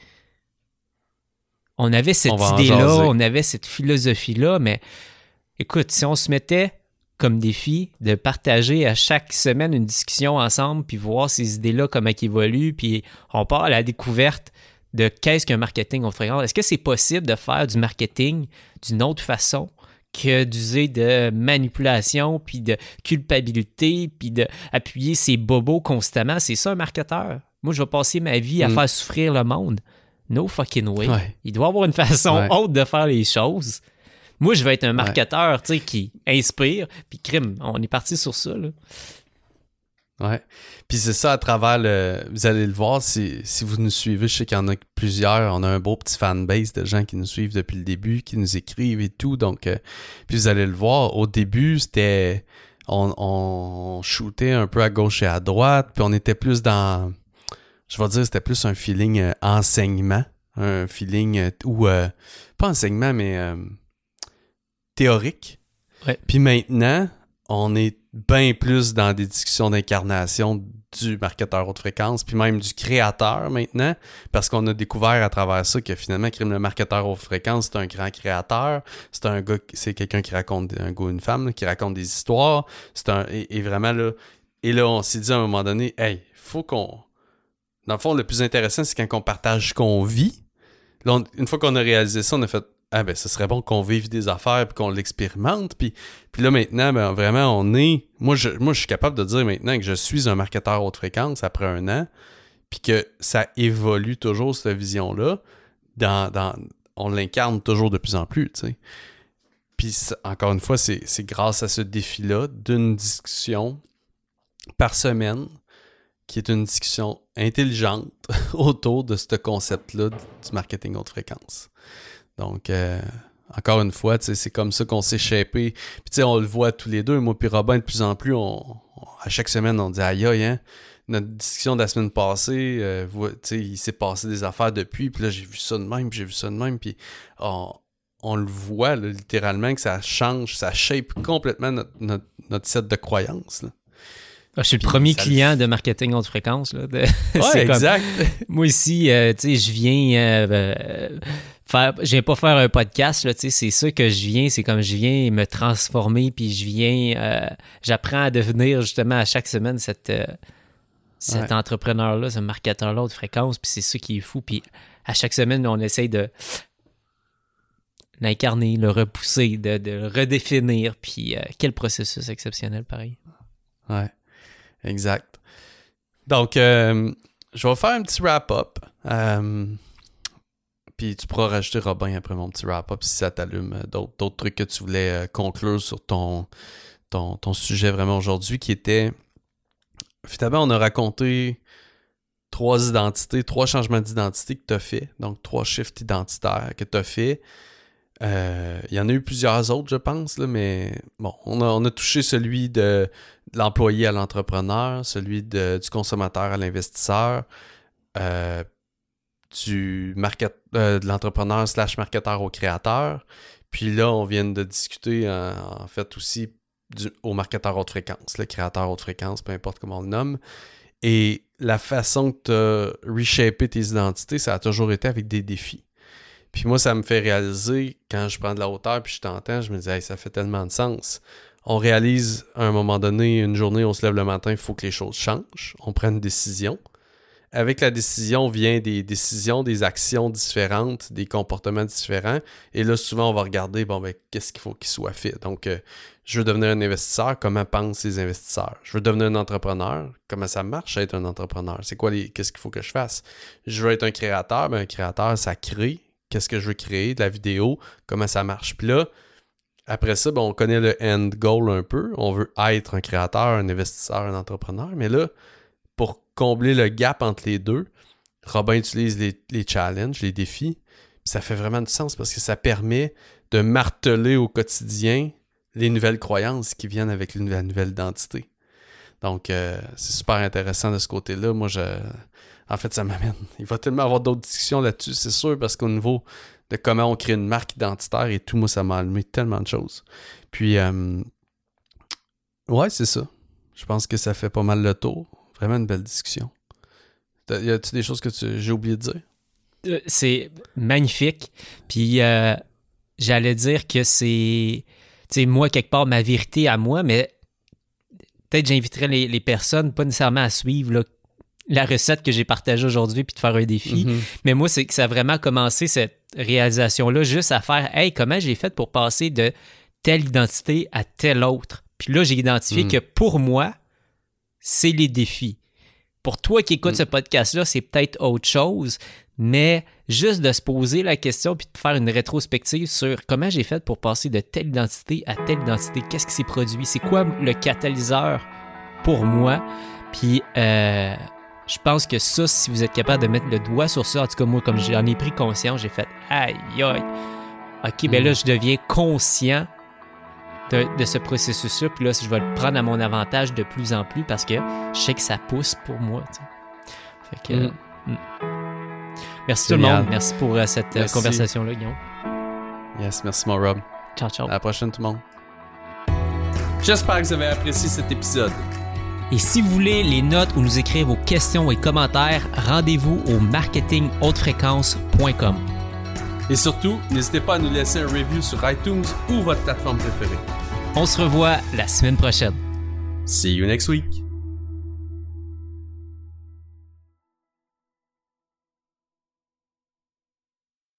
On avait cette idée-là, on avait cette philosophie-là, mais écoute, si on se mettait comme défi de partager à chaque semaine une discussion ensemble, puis voir ces idées-là, comment elles évoluent, puis on part à la découverte de qu'est-ce qu'un marketing haute fréquence. Est-ce que c'est possible de faire du marketing d'une autre façon? Que d'user de manipulation, puis de culpabilité, puis d'appuyer ses bobos constamment. C'est ça un marketeur. Moi, je vais passer ma vie à Mm. faire souffrir le monde. No fucking way. Ouais. Il doit avoir une façon Ouais. autre de faire les choses. Moi, je vais être un marketeur, qui inspire, puis crime. On est parti sur ça, là. Ouais. Puis c'est ça à travers le. Vous allez le voir si, si vous nous suivez. Je sais qu'il y en a plusieurs. On a un beau petit fanbase de gens qui nous suivent depuis le début, qui nous écrivent et tout. Donc, euh, puis vous allez le voir. Au début, c'était. On, on shootait un peu à gauche et à droite. Puis on était plus dans. Je vais dire, c'était plus un feeling euh, enseignement. Un feeling euh, ou. pas enseignement, mais. théorique. Ouais. Puis maintenant, on est bien plus dans des discussions d'incarnation du marketeur haute fréquence, puis même du créateur maintenant, parce qu'on a découvert à travers ça que finalement, le marketeur haute fréquence, c'est un grand créateur, c'est un gars, c'est quelqu'un qui raconte, un gars une femme, qui raconte des histoires, c'est un, et, vraiment là, et là, on s'est dit à un moment donné, hey, faut qu'on, dans le fond, le plus intéressant, c'est quand on partage ce qu'on vit. Une fois qu'on a réalisé ça, on a fait, ah ben, ce serait bon qu'on vive des affaires puis qu'on l'expérimente. Puis, puis là, maintenant, ben, vraiment, on est. Moi je, moi, je suis capable de dire maintenant que je suis un marketeur haute fréquence après un an, puis que ça évolue toujours, cette vision-là. Dans, dans, on l'incarne toujours de plus en plus, tu sais. Puis, encore une fois, c'est grâce à ce défi-là d'une discussion par semaine qui est une discussion intelligente autour de ce concept-là du marketing haute fréquence. Donc, euh, encore une fois, c'est comme ça qu'on s'est shapé. Puis, tu sais, on le voit tous les deux. Moi, puis Robin, de plus en plus, on, on- à chaque semaine, on dit aïe aïe, hein. Notre discussion de la semaine passée, euh, vo- tu sais, il s'est passé des affaires depuis. Puis là, j'ai vu ça de même, puis j'ai vu ça de même. Puis on, on le voit, là, littéralement, que ça change, ça shape complètement notre, notre, notre set de croyances. là. Ah, je suis le premier client de marketing haute fréquence. Là, de- Ouais, comme- exact. moi ici, euh, tu sais, je viens euh, euh, faire, je viens pas faire un podcast, là, tu sais, c'est ça que je viens, c'est comme je viens me transformer, puis je viens, euh, j'apprends à devenir justement à chaque semaine cette, euh, cet Ouais. entrepreneur-là, ce marketeur-là de fréquence, puis c'est ça qui est fou, puis à chaque semaine, on essaye de l'incarner, le repousser, de, de le redéfinir, puis euh, quel processus exceptionnel, pareil. Ouais, exact. Donc, je vais faire un petit wrap-up. Puis tu pourras rajouter, Robin, après mon petit wrap-up, si ça t'allume euh, d'autres trucs que tu voulais euh, conclure sur ton, ton, sujet vraiment aujourd'hui, qui était... Finalement, on a raconté trois identités, trois changements d'identité que tu as fait. Donc, trois shifts identitaires que tu as fait. Euh, Il y en a eu plusieurs autres, je pense, là, mais bon, on a, on a touché celui de, l'employé à l'entrepreneur, celui du consommateur à l'investisseur, du euh, de l'entrepreneur slash marketeur au créateur. Puis là, on vient de discuter en, en fait aussi au marketeur haute fréquence, le créateur haute fréquence, peu importe comment on le nomme. Et la façon que tu as reshapé tes identités, ça a toujours été avec des défis. Puis moi, ça me fait réaliser, quand je prends de la hauteur puis je t'entends, je me dis, ça fait tellement de sens. On réalise à un moment donné, une journée, on se lève le matin, il faut que les choses changent. On prend une décision. Avec la décision vient des décisions, des actions différentes, des comportements différents. Et là, souvent, on va regarder, bon, ben, qu'est-ce qu'il faut qu'il soit fait. Donc, euh, je veux devenir un investisseur, comment pensent les investisseurs? Je veux devenir un entrepreneur, comment ça marche être un entrepreneur? C'est quoi les, qu'est-ce qu'il faut que je fasse? Je veux être un créateur, ben, un créateur, ça crée. Qu'est-ce que je veux créer? De la vidéo, comment ça marche? Puis là, après ça, ben, on connaît le end goal un peu. On veut être un créateur, un investisseur, un entrepreneur. Mais là, pour combler le gap entre les deux, Robin utilise les, challenges, les défis. Ça fait vraiment du sens parce que ça permet de marteler au quotidien les nouvelles croyances qui viennent avec la nouvelle, nouvelle identité. Donc, euh, c'est super intéressant de ce côté-là. Moi, je, en fait, ça m'amène. Il va tellement avoir d'autres discussions là-dessus, c'est sûr, parce qu'au niveau de comment on crée une marque identitaire et tout, moi, ça m'a allumé tellement de choses. Puis, euh, ouais, c'est ça. Je pense que ça fait pas mal le tour. Vraiment une belle discussion. Y a-tu des choses que tu- j'ai oublié de dire? Euh, c'est magnifique. Puis euh, j'allais dire que c'est, tu sais, moi, quelque part, ma vérité à moi, mais peut-être j'inviterais les, les personnes, pas nécessairement à suivre là, la recette que j'ai partagée aujourd'hui puis de faire un défi. Mhm. Mais moi, c'est que ça a vraiment commencé cette réalisation-là juste à faire Hey, comment j'ai fait pour passer de telle identité à telle autre. Puis là, j'ai identifié Mm. que pour moi, c'est les défis. Pour toi qui écoutes Mm. ce podcast-là, c'est peut-être autre chose, mais juste de se poser la question puis de faire une rétrospective sur comment j'ai fait pour passer de telle identité à telle identité, qu'est-ce qui s'est produit, c'est quoi le catalyseur pour moi? Puis euh, je pense que ça, si vous êtes capable de mettre le doigt sur ça, en tout cas moi, comme j'en ai pris conscience, j'ai fait aïe aïe. Ok, ben Mm. là, je deviens conscient de, de ce processus-là. Puis là, je vais le prendre à mon avantage de plus en plus parce que je sais que ça pousse pour moi. tu sais. Fait que, Mm. mm. Merci tout le monde. Merci pour euh, cette euh, Merci. conversation-là, Guillaume. Yes, merci mon Rob. Ciao, ciao. À la prochaine tout le monde. J'espère que vous avez apprécié cet épisode. Et si vous voulez les notes ou nous écrire vos questions et commentaires, rendez-vous au marketinghautefréquence.com. Et surtout, n'hésitez pas à nous laisser un review sur iTunes ou votre plateforme préférée. On se revoit la semaine prochaine. See you next week.